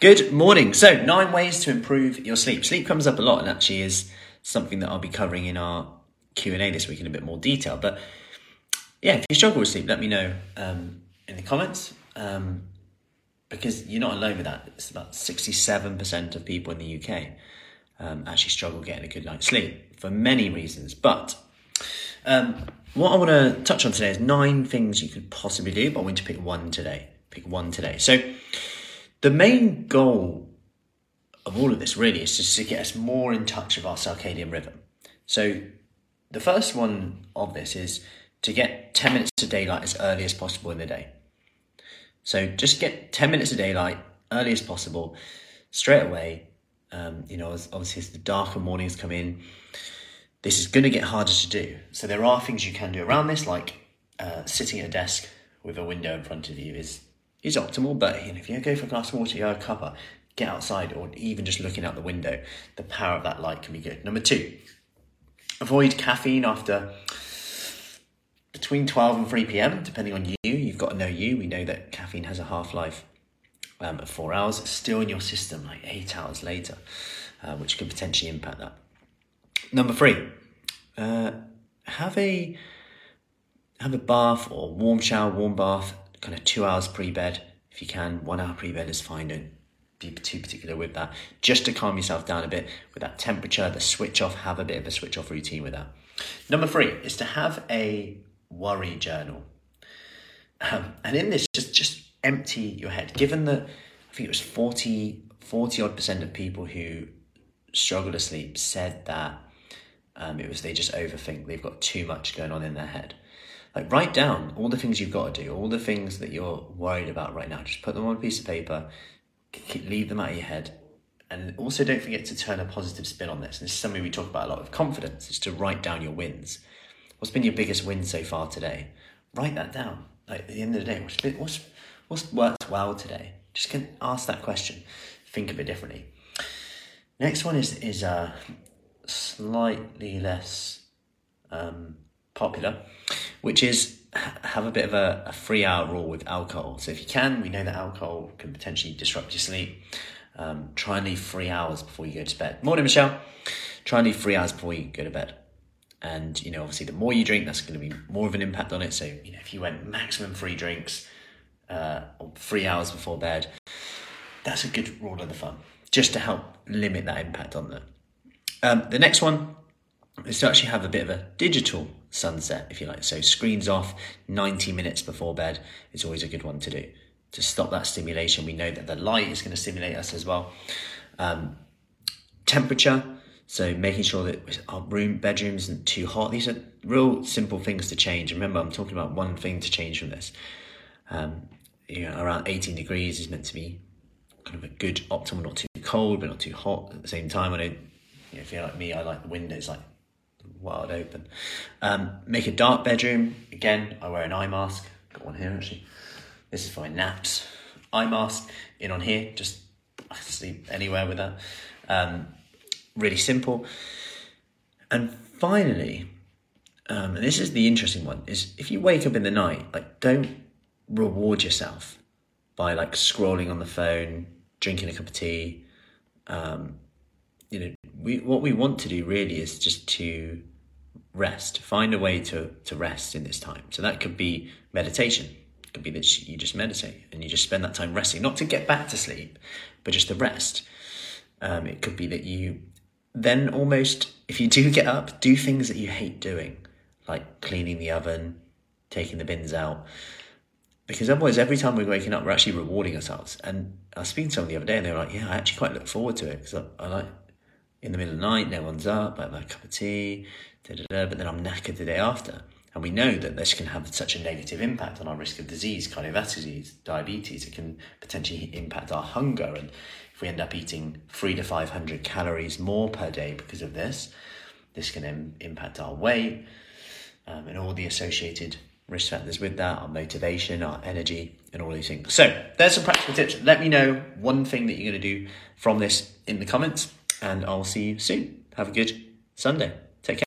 Good morning. So, nine ways to improve your sleep. Sleep comes up a lot and actually is something that I'll be covering in our Q&A this week in a bit more detail. But yeah, if you struggle with sleep, let me know um, in the comments um, because you're not alone with that. It's about 67% of people in the UK um, actually struggle getting a good night's sleep for many reasons. But um, what I want to touch on today is nine things you could possibly do, but I want to pick one today. Pick one today. So, the main goal of all of this really is just to get us more in touch with our circadian rhythm. So, the first one of this is to get 10 minutes of daylight as early as possible in the day. So, just get 10 minutes of daylight early as possible, straight away. Um, you know, obviously, as the darker mornings come in, this is going to get harder to do. So, there are things you can do around this, like uh, sitting at a desk with a window in front of you is is optimal, but if you go for a glass of water, you have a cuppa, get outside, or even just looking out the window, the power of that light can be good. Number two, avoid caffeine after between 12 and 3 p.m., depending on you. You've got to know you. We know that caffeine has a half life um, of four hours, still in your system like eight hours later, uh, which could potentially impact that. Number three, uh, have a have a bath or warm shower, warm bath kind of two hours pre bed if you can. One hour pre bed is fine. Don't be too particular with that. Just to calm yourself down a bit with that temperature, the switch off. Have a bit of a switch off routine with that. Number three is to have a worry journal, um, and in this, just just empty your head. Given that I think it was 40, 40 odd percent of people who struggle to sleep said that um, it was they just overthink. They've got too much going on in their head. Like write down all the things you've got to do, all the things that you're worried about right now. Just put them on a piece of paper, leave them out of your head. And also don't forget to turn a positive spin on this. And this is something we talk about a lot with confidence, is to write down your wins. What's been your biggest win so far today? Write that down. Like at the end of the day, what's been, what's what's worked well today? Just can ask that question. Think of it differently. Next one is is uh, slightly less um, popular, which is have a bit of a, a three hour rule with alcohol. So if you can, we know that alcohol can potentially disrupt your sleep. Um, try and leave three hours before you go to bed. Morning, Michelle. Try and leave three hours before you go to bed. And you know, obviously, the more you drink, that's going to be more of an impact on it. So you know, if you went maximum three drinks, uh, three hours before bed, that's a good rule of the thumb, just to help limit that impact on that. Um, the next one is to actually have a bit of a digital sunset, if you like. So screens off 90 minutes before bed is always a good one to do to stop that stimulation. We know that the light is going to stimulate us as well. Um, temperature, so making sure that our room, bedroom isn't too hot. These are real simple things to change. Remember, I'm talking about one thing to change from this. Um, you know, around 18 degrees is meant to be kind of a good optimal, not too cold, but not too hot at the same time. I know, you know if you're like me, I like the windows like wide open. Um, make a dark bedroom. Again, I wear an eye mask. Got one here actually. This is for my naps. Eye mask in on here. Just I sleep anywhere with that. Um, really simple. And finally, um, and this is the interesting one, is if you wake up in the night, like don't reward yourself by like scrolling on the phone, drinking a cup of tea. Um, you know, we what we want to do really is just to rest. Find a way to to rest in this time. So that could be meditation. It could be that you just meditate and you just spend that time resting, not to get back to sleep, but just to rest. Um, it could be that you then almost, if you do get up, do things that you hate doing, like cleaning the oven, taking the bins out. Because otherwise, every time we're waking up, we're actually rewarding ourselves. And I was speaking to someone the other day, and they were like, "Yeah, I actually quite look forward to it because I, I like in the middle of the night, no one's up, I have a cup of tea, da, da, da, but then I'm knackered the day after. And we know that this can have such a negative impact on our risk of disease, cardiovascular disease, diabetes. It can potentially impact our hunger. And if we end up eating three to 500 calories more per day because of this, this can Im- impact our weight um, and all the associated risk factors with that, our motivation, our energy, and all these things. So there's some practical tips. Let me know one thing that you're going to do from this in the comments and I'll see you soon. Have a good Sunday.